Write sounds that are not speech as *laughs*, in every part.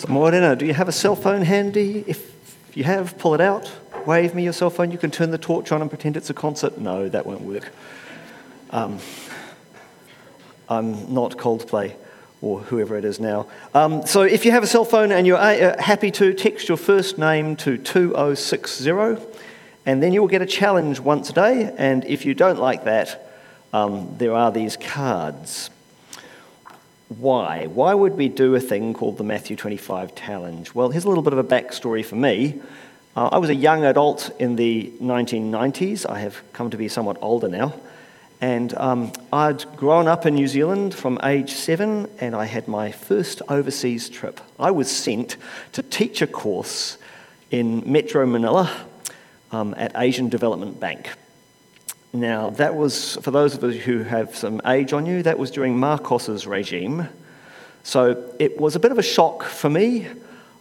So, Morena, do you have a cell phone handy? If you have, pull it out. Wave me your cell phone. You can turn the torch on and pretend it's a concert. No, that won't work. Um, I'm not Coldplay or whoever it is now. Um, so if you have a cell phone and you're uh, happy to, text your first name to 2060, and then you will get a challenge once a day. And if you don't like that, um, there are these cards. Why? Why would we do a thing called the Matthew 25 challenge? Well, here's a little bit of a backstory for me. Uh, I was a young adult in the 1990s. I have come to be somewhat older now. And um, I'd grown up in New Zealand from age seven, and I had my first overseas trip. I was sent to teach a course in Metro Manila um, at Asian Development Bank. Now, that was, for those of you who have some age on you, that was during Marcos's regime. So it was a bit of a shock for me.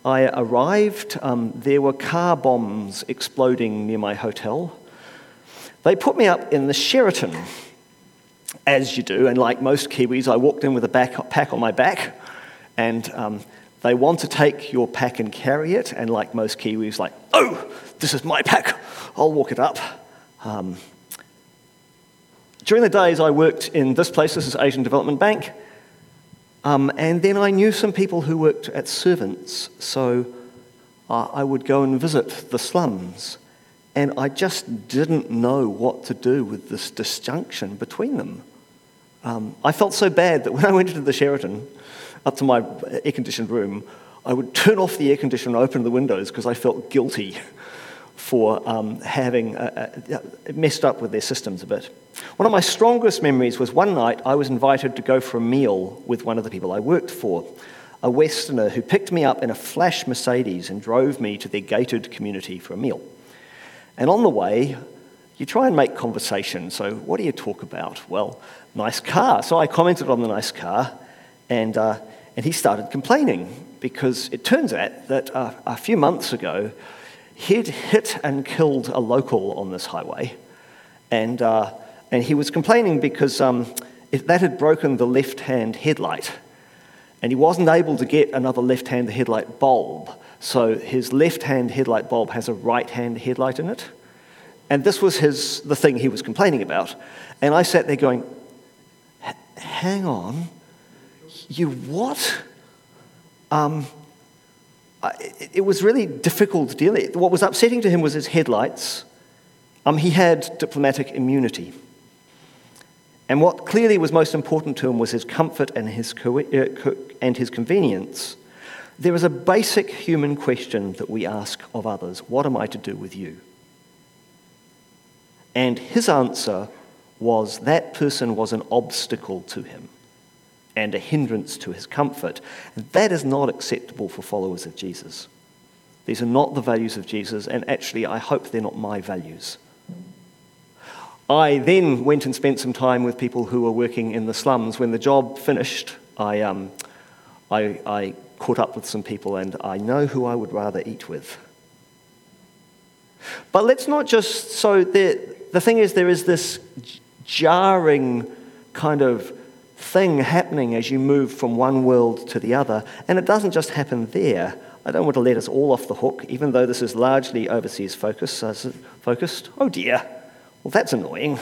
I arrived, um, there were car bombs exploding near my hotel. They put me up in the Sheraton, as you do, and like most Kiwis, I walked in with a back, pack on my back, and um, they want to take your pack and carry it, and like most Kiwis, like, oh, this is my pack, I'll walk it up. Um, during the days I worked in this place, this is Asian Development Bank, um, and then I knew some people who worked at servants, so uh, I would go and visit the slums, and I just didn't know what to do with this disjunction between them. Um, I felt so bad that when I went into the Sheraton, up to my air conditioned room, I would turn off the air conditioner and open the windows because I felt guilty *laughs* for um, having uh, uh, messed up with their systems a bit. One of my strongest memories was one night I was invited to go for a meal with one of the people I worked for, a Westerner who picked me up in a flash Mercedes and drove me to their gated community for a meal. And on the way, you try and make conversation. So, what do you talk about? Well, nice car. So I commented on the nice car, and, uh, and he started complaining because it turns out that uh, a few months ago, he'd hit and killed a local on this highway. And, uh, and he was complaining because um, it, that had broken the left hand headlight. And he wasn't able to get another left hand headlight bulb. So his left hand headlight bulb has a right hand headlight in it. And this was his, the thing he was complaining about. And I sat there going, hang on, you what? Um, it was really difficult to deal with. What was upsetting to him was his headlights. Um, he had diplomatic immunity. And what clearly was most important to him was his comfort and his, co- uh, co- and his convenience. There is a basic human question that we ask of others What am I to do with you? And his answer was that person was an obstacle to him and a hindrance to his comfort. That is not acceptable for followers of Jesus. These are not the values of Jesus, and actually, I hope they're not my values. I then went and spent some time with people who were working in the slums. When the job finished, I, um, I, I caught up with some people, and I know who I would rather eat with. But let's not just, so the, the thing is, there is this jarring kind of thing happening as you move from one world to the other. And it doesn't just happen there. I don't want to let us all off the hook, even though this is largely overseas focus, uh, focused. Oh dear. Well, that's annoying.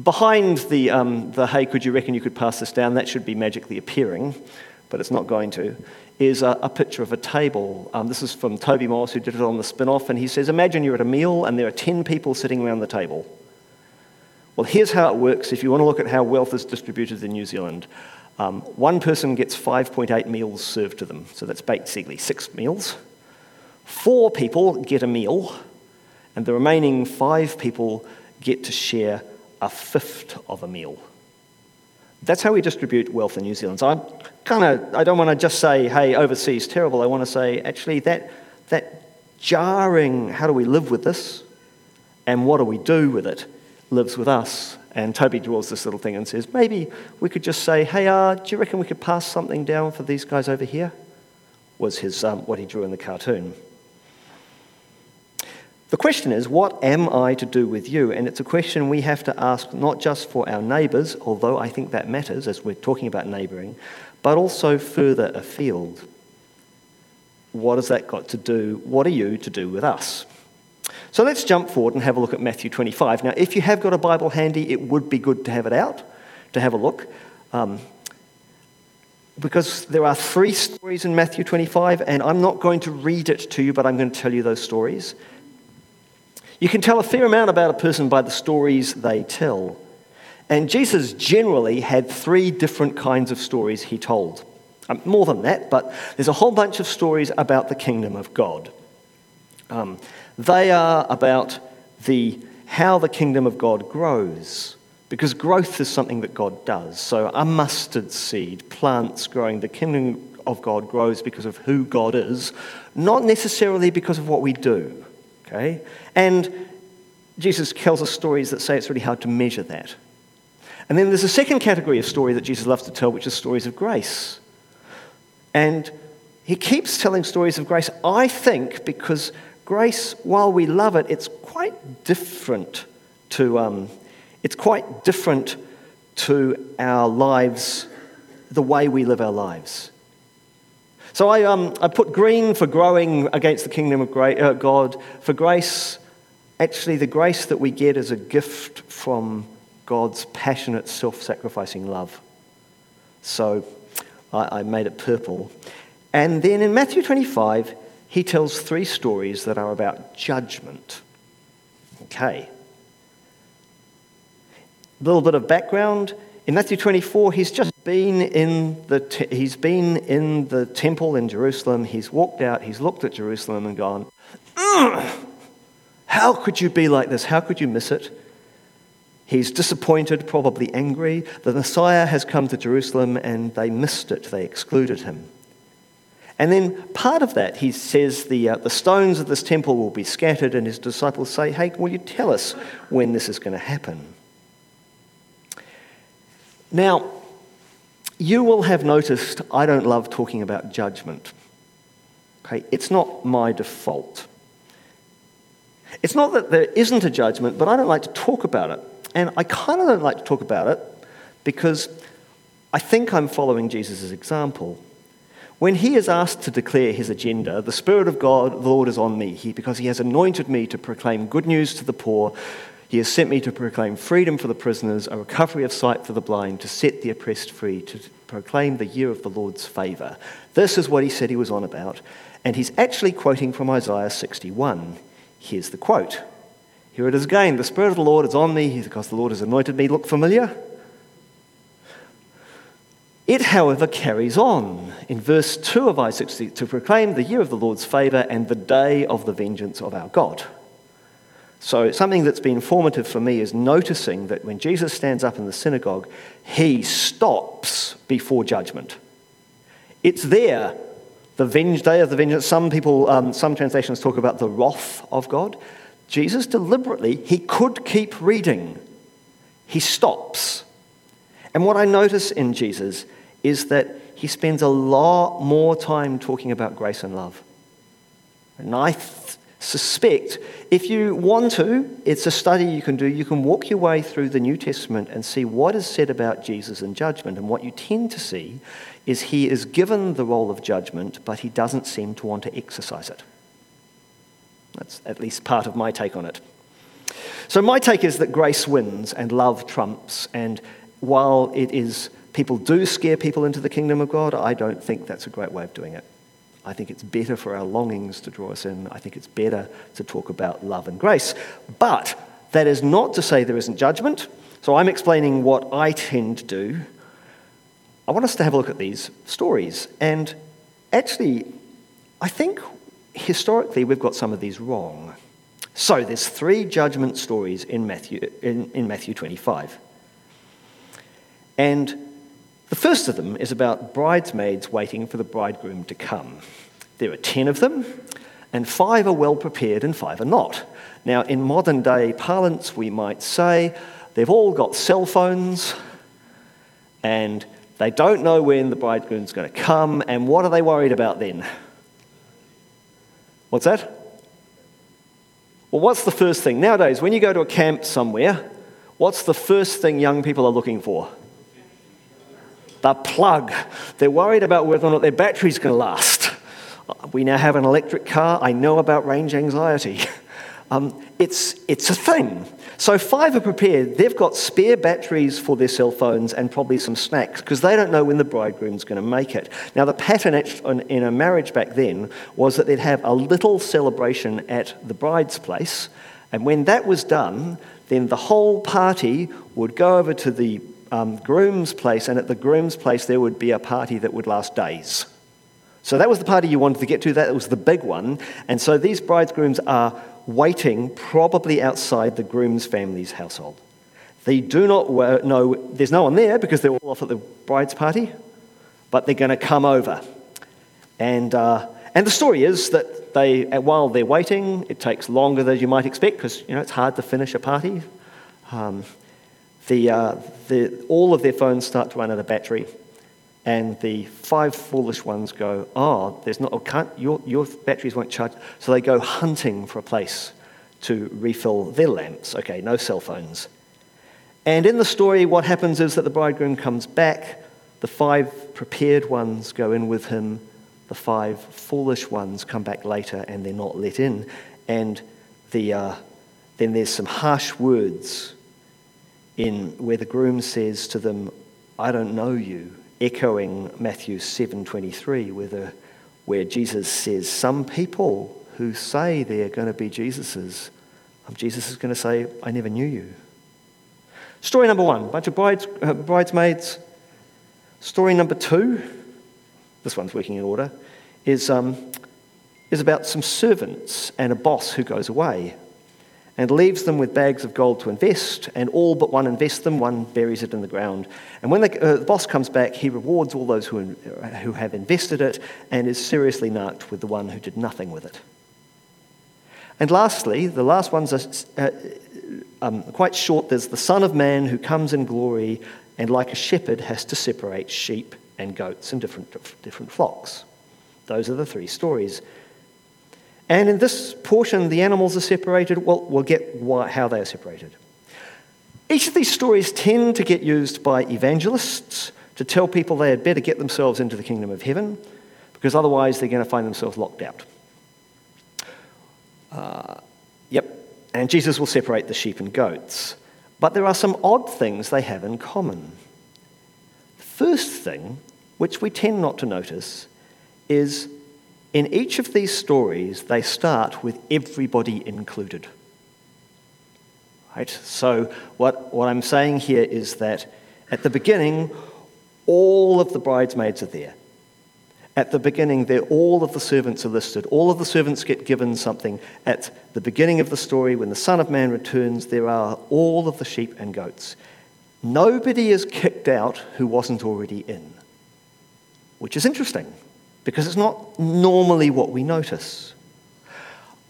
Behind the, um, the, hey, could you reckon you could pass this down? That should be magically appearing, but it's not going to. Is a, a picture of a table. Um, this is from Toby Morris, who did it on the Spinoff, and he says Imagine you're at a meal and there are 10 people sitting around the table. Well, here's how it works if you want to look at how wealth is distributed in New Zealand. Um, one person gets 5.8 meals served to them, so that's basically six meals. Four people get a meal, and the remaining five people get to share a fifth of a meal. That's how we distribute wealth in New Zealand. So I kind of I don't want to just say, "Hey, overseas terrible." I want to say, actually, that that jarring. How do we live with this, and what do we do with it? lives with us. And Toby draws this little thing and says, maybe we could just say, hey, uh, do you reckon we could pass something down for these guys over here? Was his, um, what he drew in the cartoon. The question is, what am I to do with you? And it's a question we have to ask not just for our neighbours, although I think that matters as we're talking about neighbouring, but also further afield. what has that got to do? What are you to do with us? So let's jump forward and have a look at Matthew 25. Now, if you have got a Bible handy, it would be good to have it out, to have a look. Um, because there are three stories in Matthew 25, and I'm not going to read it to you, but I'm going to tell you those stories. You can tell a fair amount about a person by the stories they tell. And Jesus generally had three different kinds of stories he told. Um, more than that, but there's a whole bunch of stories about the kingdom of God. Um, they are about the, how the kingdom of God grows, because growth is something that God does. So, a mustard seed, plants growing, the kingdom of God grows because of who God is, not necessarily because of what we do. Okay? And Jesus tells us stories that say it's really hard to measure that. And then there's a second category of story that Jesus loves to tell, which is stories of grace. And he keeps telling stories of grace, I think, because grace, while we love it, it's quite different to, um, it's quite different to our lives, the way we live our lives. So I, um, I put green for growing against the kingdom of uh, God. For grace, actually, the grace that we get is a gift from God's passionate, self sacrificing love. So I, I made it purple. And then in Matthew 25, he tells three stories that are about judgment. Okay. A little bit of background. In Matthew 24, he's just been in the, he's been in the temple in Jerusalem. He's walked out, he's looked at Jerusalem and gone, How could you be like this? How could you miss it? He's disappointed, probably angry. The Messiah has come to Jerusalem and they missed it, they excluded him. And then part of that, he says the, uh, the stones of this temple will be scattered, and his disciples say, Hey, will you tell us when this is going to happen? Now, you will have noticed I don't love talking about judgment. Okay, it's not my default. It's not that there isn't a judgment, but I don't like to talk about it. And I kind of don't like to talk about it because I think I'm following Jesus' example. When he is asked to declare his agenda, the Spirit of God, the Lord, is on me because he has anointed me to proclaim good news to the poor. He has sent me to proclaim freedom for the prisoners, a recovery of sight for the blind, to set the oppressed free, to proclaim the year of the Lord's favour. This is what he said he was on about. And he's actually quoting from Isaiah 61. Here's the quote here it is again. The Spirit of the Lord is on me because the Lord has anointed me. Look familiar? It, however, carries on in verse 2 of Isaiah 60 to proclaim the year of the Lord's favour and the day of the vengeance of our God. So, something that's been formative for me is noticing that when Jesus stands up in the synagogue, he stops before judgment. It's there, the venge, day of the vengeance. Some people, um, some translations talk about the wrath of God. Jesus deliberately, he could keep reading. He stops. And what I notice in Jesus is that he spends a lot more time talking about grace and love. And I th- suspect if you want to, it's a study you can do. You can walk your way through the New Testament and see what is said about Jesus and judgment. And what you tend to see is he is given the role of judgment, but he doesn't seem to want to exercise it. That's at least part of my take on it. So, my take is that grace wins and love trumps. And while it is, people do scare people into the kingdom of God, I don't think that's a great way of doing it. I think it's better for our longings to draw us in. I think it's better to talk about love and grace. But that is not to say there isn't judgment. So, I'm explaining what I tend to do. I want us to have a look at these stories. And actually, I think historically, we've got some of these wrong. So there's three judgment stories in Matthew, in, in Matthew 25. And the first of them is about bridesmaids waiting for the bridegroom to come. There are 10 of them, and five are well prepared and five are not. Now, in modern day parlance, we might say they've all got cell phones and they don't know when the bridegroom's going to come, and what are they worried about then? What's that? Well, what's the first thing? Nowadays, when you go to a camp somewhere, what's the first thing young people are looking for? The plug. They're worried about whether or not their battery's going to last. we now have an electric car. I know about range anxiety. *laughs* um, it's, it's a thing. So, five are prepared. They've got spare batteries for their cell phones and probably some snacks because they don't know when the bridegroom's going to make it. Now, the pattern in a marriage back then was that they'd have a little celebration at the bride's place, and when that was done, then the whole party would go over to the um, groom's place, and at the groom's place, there would be a party that would last days. So that was the party you wanted to get to, that was the big one. And so these bridegrooms are waiting probably outside the groom's family's household. They do not know, there's no one there because they're all off at the bride's party, but they're going to come over. And, uh, and the story is that they, while they're waiting, it takes longer than you might expect because you know, it's hard to finish a party. Um, the, uh, the, all of their phones start to run out of battery. And the five foolish ones go, Oh, there's not, oh, your, your batteries won't charge. So they go hunting for a place to refill their lamps. Okay, no cell phones. And in the story, what happens is that the bridegroom comes back, the five prepared ones go in with him, the five foolish ones come back later and they're not let in. And the, uh, then there's some harsh words in where the groom says to them, I don't know you echoing Matthew 7:23 where, where Jesus says some people who say they're going to be Jesus's, um, Jesus is going to say, I never knew you. Story number one, bunch of brides, uh, bridesmaids. Story number two, this one's working in order, is, um, is about some servants and a boss who goes away and leaves them with bags of gold to invest, and all but one invests them, one buries it in the ground. And when the, uh, the boss comes back, he rewards all those who, who have invested it and is seriously narked with the one who did nothing with it. And lastly, the last one's uh, um, quite short. There's the Son of Man who comes in glory and, like a shepherd, has to separate sheep and goats and different, different flocks. Those are the three stories. And in this portion, the animals are separated. Well, we'll get why, how they are separated. Each of these stories tend to get used by evangelists to tell people they had better get themselves into the kingdom of heaven because otherwise they're going to find themselves locked out. Uh, yep, and Jesus will separate the sheep and goats. But there are some odd things they have in common. The first thing, which we tend not to notice, is in each of these stories, they start with everybody included. Right? So, what, what I'm saying here is that at the beginning, all of the bridesmaids are there. At the beginning, there all of the servants are listed. All of the servants get given something. At the beginning of the story, when the Son of Man returns, there are all of the sheep and goats. Nobody is kicked out who wasn't already in, which is interesting because it's not normally what we notice.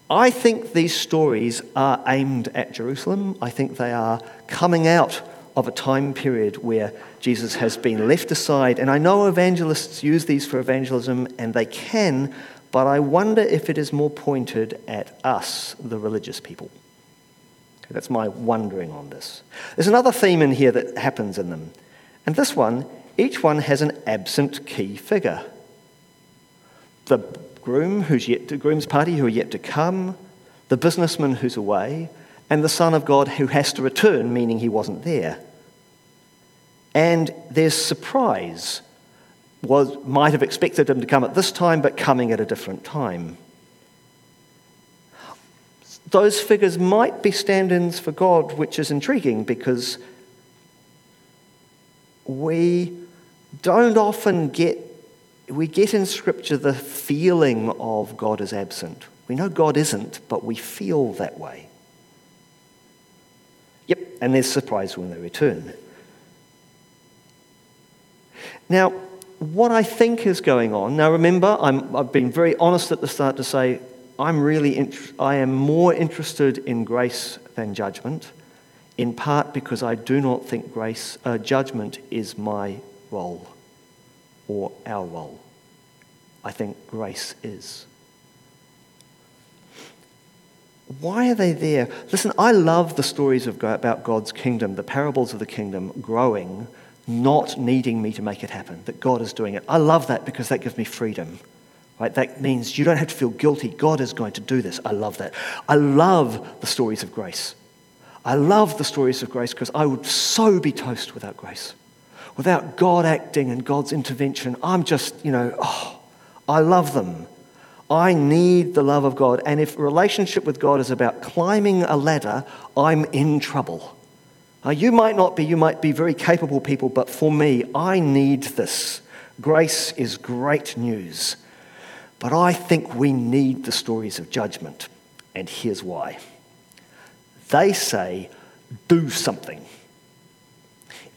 I think these stories are aimed at Jerusalem. I think they are coming out of a time period where Jesus has been left aside. And I know evangelists use these for evangelism, and they can, but I wonder if it is more pointed at us, the religious people. That's my wondering on this. There's another theme in here that happens in them. And this one, each one has an absent key figure the groom who's yet to, groom's party who are yet to come, the businessman who's away, and the Son of God who has to return, meaning he wasn't there. And there's surprise. Was, might have expected him to come at this time, but coming at a different time. Those figures might be stand ins for God, which is intriguing because we don't often get we get in Scripture the feeling of God is absent. We know God isn't, but we feel that way. Yep, and they're surprised when they return. Now, what I think is going on, now remember, i have been very honest at the start to say I'm really, int- I am more interested in grace than judgment, in part because I do not think grace, uh, judgment is my role or our role. I think grace is. Why are they there? Listen, I love the stories of, about God's kingdom, the parables of the kingdom growing, not needing me to make it happen, that God is doing it. I love that because that gives me freedom. Right? That means you don't have to feel guilty. God is going to do this. I love that. I love the stories of grace. I love the stories of grace because I would so be toast without grace. Without God acting and God's intervention, I'm just, you know, oh, I love them. I need the love of God. And if relationship with God is about climbing a ladder, I'm in trouble. Now, you might not be, you might be very capable people, but for me, I need this. Grace is great news. But I think we need the stories of judgment. And here's why they say, do something.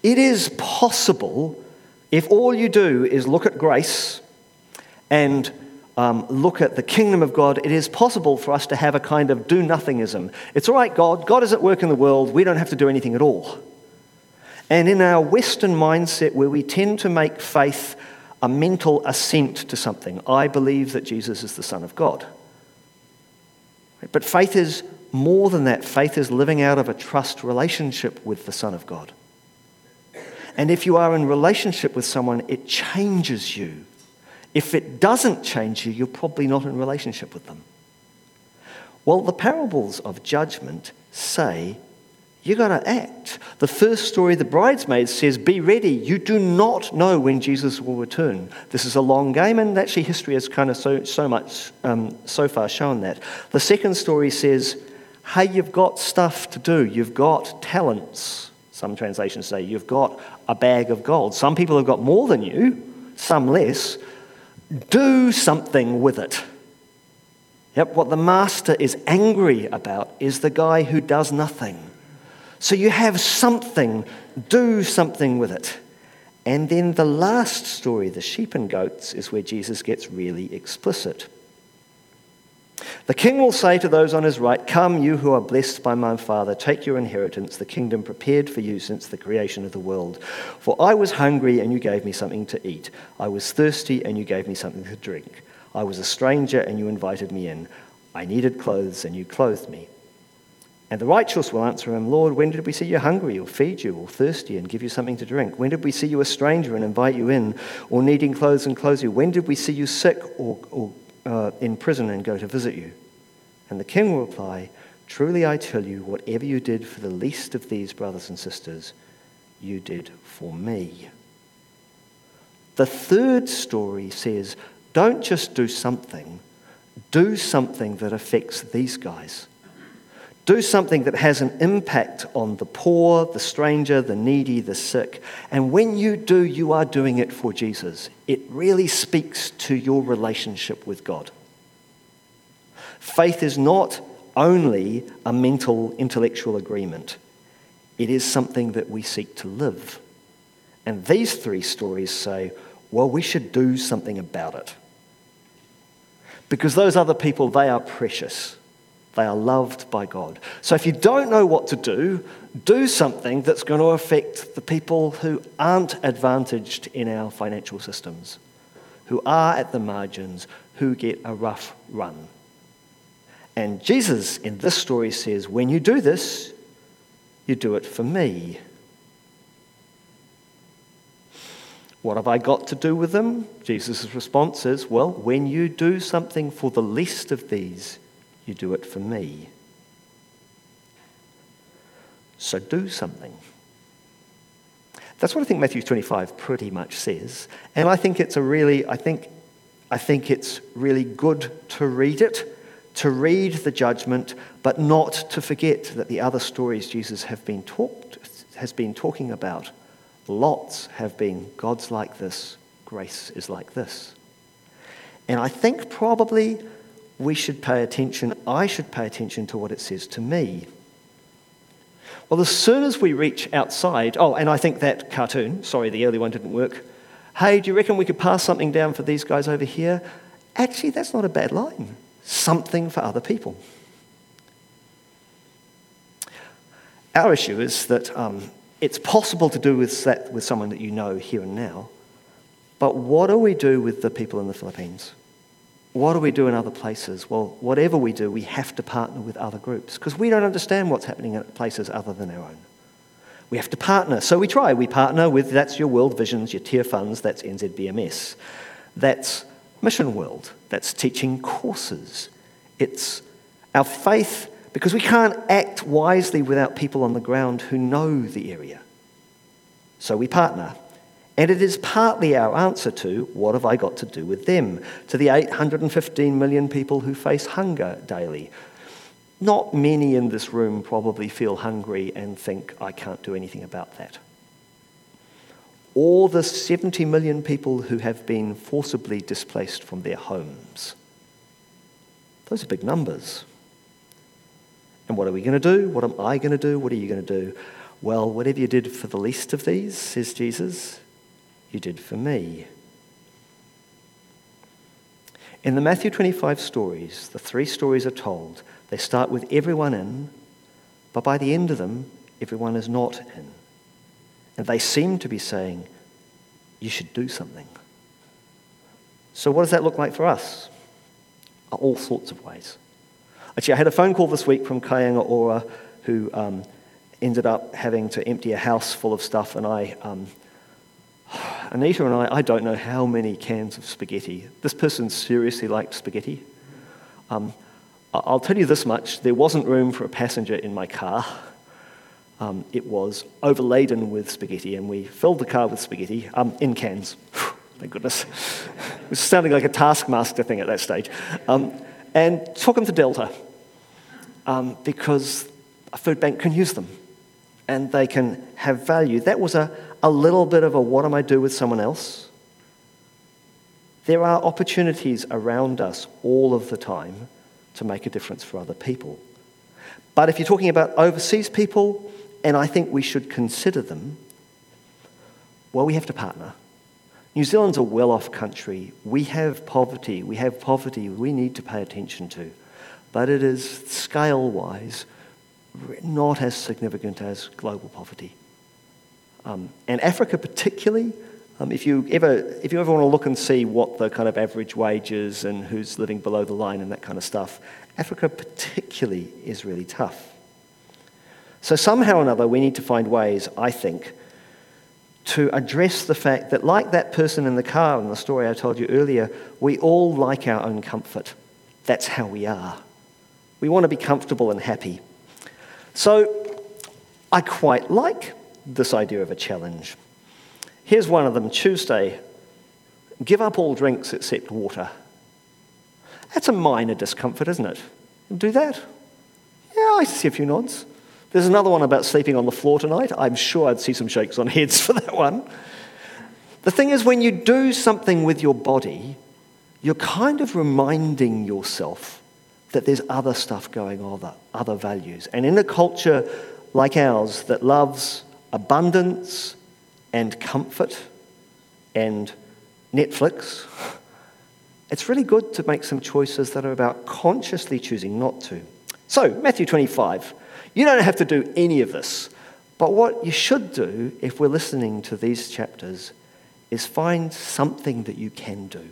It is possible if all you do is look at grace and um, look at the kingdom of God, it is possible for us to have a kind of do nothingism. It's all right, God. God is at work in the world. We don't have to do anything at all. And in our Western mindset, where we tend to make faith a mental assent to something. I believe that Jesus is the Son of God. But faith is more than that. Faith is living out of a trust relationship with the Son of God. And if you are in relationship with someone, it changes you. If it doesn't change you, you're probably not in relationship with them. Well, the parables of judgment say you got to act. The first story, the bridesmaid says, Be ready. You do not know when Jesus will return. This is a long game, and actually, history has kind of so, so much um, so far shown that. The second story says, Hey, you've got stuff to do. You've got talents. Some translations say, You've got a bag of gold. Some people have got more than you, some less. Do something with it. Yep, what the master is angry about is the guy who does nothing. So you have something, do something with it. And then the last story, the sheep and goats, is where Jesus gets really explicit. The king will say to those on his right, Come, you who are blessed by my Father, take your inheritance, the kingdom prepared for you since the creation of the world. For I was hungry, and you gave me something to eat. I was thirsty, and you gave me something to drink. I was a stranger, and you invited me in. I needed clothes, and you clothed me. And the righteous will answer him, Lord, when did we see you hungry or feed you or thirsty and give you something to drink? When did we see you a stranger and invite you in or needing clothes and clothe you? When did we see you sick or, or uh, in prison and go to visit you? And the king will reply, Truly I tell you, whatever you did for the least of these brothers and sisters, you did for me. The third story says, Don't just do something, do something that affects these guys. Do something that has an impact on the poor, the stranger, the needy, the sick. And when you do, you are doing it for Jesus. It really speaks to your relationship with God. Faith is not only a mental, intellectual agreement, it is something that we seek to live. And these three stories say, well, we should do something about it. Because those other people, they are precious. They are loved by God. So if you don't know what to do, do something that's going to affect the people who aren't advantaged in our financial systems, who are at the margins, who get a rough run. And Jesus in this story says, when you do this, you do it for me. What have I got to do with them? Jesus' response is, well, when you do something for the least of these, you do it for me. So do something. That's what I think Matthew 25 pretty much says. And I think it's a really, I think, I think it's really good to read it, to read the judgment, but not to forget that the other stories Jesus have been talked, has been talking about, lots have been God's like this, grace is like this. And I think probably we should pay attention, I should pay attention to what it says to me. Well, as soon as we reach outside, oh, and I think that cartoon, sorry, the early one didn't work. Hey, do you reckon we could pass something down for these guys over here? Actually, that's not a bad line. Something for other people. Our issue is that um, it's possible to do with that with someone that you know here and now, but what do we do with the people in the Philippines? What do we do in other places? Well, whatever we do, we have to partner with other groups because we don't understand what's happening at places other than our own. We have to partner. So we try. We partner with, that's your World Visions, your Tear Funds, that's NZBMS. That's Mission World that's teaching courses. It's our faith because we can't act wisely without people on the ground who know the area. So we partner. And it is partly our answer to what have I got to do with them? To the 815 million people who face hunger daily. Not many in this room probably feel hungry and think, I can't do anything about that. Or the 70 million people who have been forcibly displaced from their homes. Those are big numbers. And what are we going to do? What am I going to do? What are you going to do? Well, whatever you did for the least of these, says Jesus, you did for me. In the Matthew 25 stories, the three stories are told. They start with everyone in, but by the end of them, everyone is not in. And they seem to be saying, you should do something. So, what does that look like for us? All sorts of ways. Actually, I had a phone call this week from Kainga Ora, who um, ended up having to empty a house full of stuff, and I. Um, *sighs* Anita and I, I don't know how many cans of spaghetti. This person seriously liked spaghetti. Um, I'll tell you this much there wasn't room for a passenger in my car. Um, it was overladen with spaghetti, and we filled the car with spaghetti um, in cans. *sighs* Thank goodness. *laughs* it was sounding like a taskmaster thing at that stage. Um, and took them to Delta um, because a food bank can use them and they can have value. That was a, a little bit of a what am I do with someone else? There are opportunities around us all of the time to make a difference for other people. But if you're talking about overseas people, and I think we should consider them, well, we have to partner. New Zealand's a well off country. We have poverty. We have poverty we need to pay attention to. But it is scale wise not as significant as global poverty. Um, and Africa, particularly, um, if, you ever, if you ever want to look and see what the kind of average wage is and who's living below the line and that kind of stuff, Africa, particularly, is really tough. So, somehow or another, we need to find ways, I think, to address the fact that, like that person in the car in the story I told you earlier, we all like our own comfort. That's how we are. We want to be comfortable and happy. So, I quite like this idea of a challenge. Here's one of them Tuesday give up all drinks except water. That's a minor discomfort, isn't it? Do that? Yeah, I see a few nods. There's another one about sleeping on the floor tonight. I'm sure I'd see some shakes on *laughs* heads for that one. The thing is, when you do something with your body, you're kind of reminding yourself that there's other stuff going on, other values. And in a culture like ours that loves abundance and comfort and Netflix, it's really good to make some choices that are about consciously choosing not to. So, Matthew 25. You don't have to do any of this. But what you should do, if we're listening to these chapters, is find something that you can do.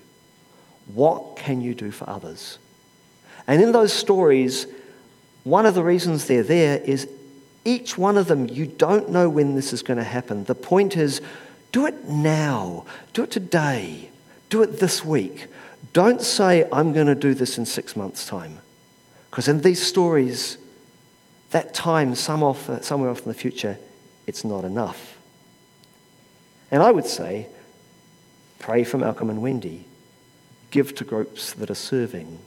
What can you do for others? And in those stories, one of the reasons they're there is each one of them, you don't know when this is going to happen. The point is, do it now, do it today, do it this week. Don't say, I'm going to do this in six months' time. Because in these stories, that time, some off, somewhere off in the future, it's not enough. And I would say, pray for Malcolm and Wendy. Give to groups that are serving.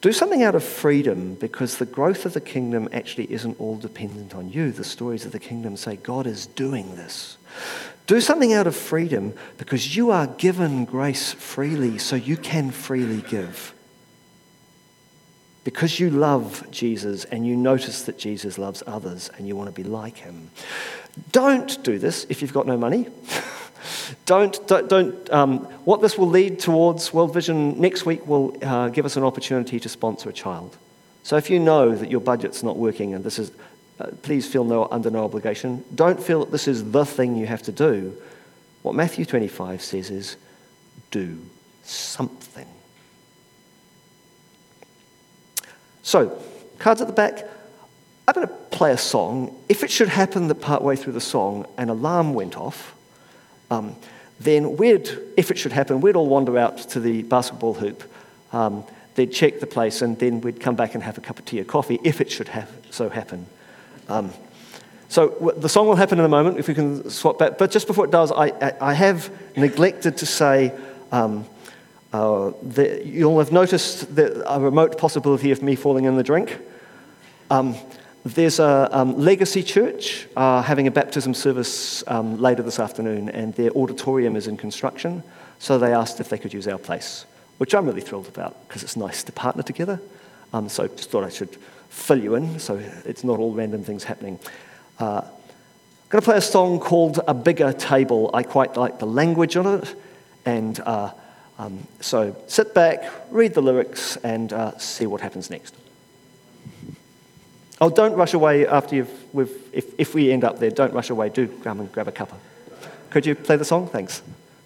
Do something out of freedom because the growth of the kingdom actually isn't all dependent on you. The stories of the kingdom say God is doing this. Do something out of freedom because you are given grace freely, so you can freely give because you love Jesus and you notice that Jesus loves others and you want to be like him. Don't do this if you've got no money. *laughs* don't, don't, don't um, what this will lead towards, World Vision next week will uh, give us an opportunity to sponsor a child. So if you know that your budget's not working and this is, uh, please feel no, under no obligation. Don't feel that this is the thing you have to do. What Matthew 25 says is do something. So, cards at the back. I'm going to play a song. If it should happen that partway through the song an alarm went off, um, then we'd, if it should happen, we'd all wander out to the basketball hoop. Um, they'd check the place, and then we'd come back and have a cup of tea or coffee if it should have so happen. Um, so the song will happen in a moment if we can swap back. But just before it does, I, I have neglected to say um, uh, that you'll have noticed that a remote possibility of me falling in the drink. There's a um, legacy church uh, having a baptism service um, later this afternoon, and their auditorium is in construction. So they asked if they could use our place, which I'm really thrilled about because it's nice to partner together. Um, so just thought I should fill you in so it's not all random things happening. Uh, I'm going to play a song called A Bigger Table. I quite like the language on it, and uh, um, so sit back, read the lyrics, and uh, see what happens next. Oh, don't rush away after you've, if, if we end up there, don't rush away. Do come and grab a cuppa. Could you play the song? Thanks.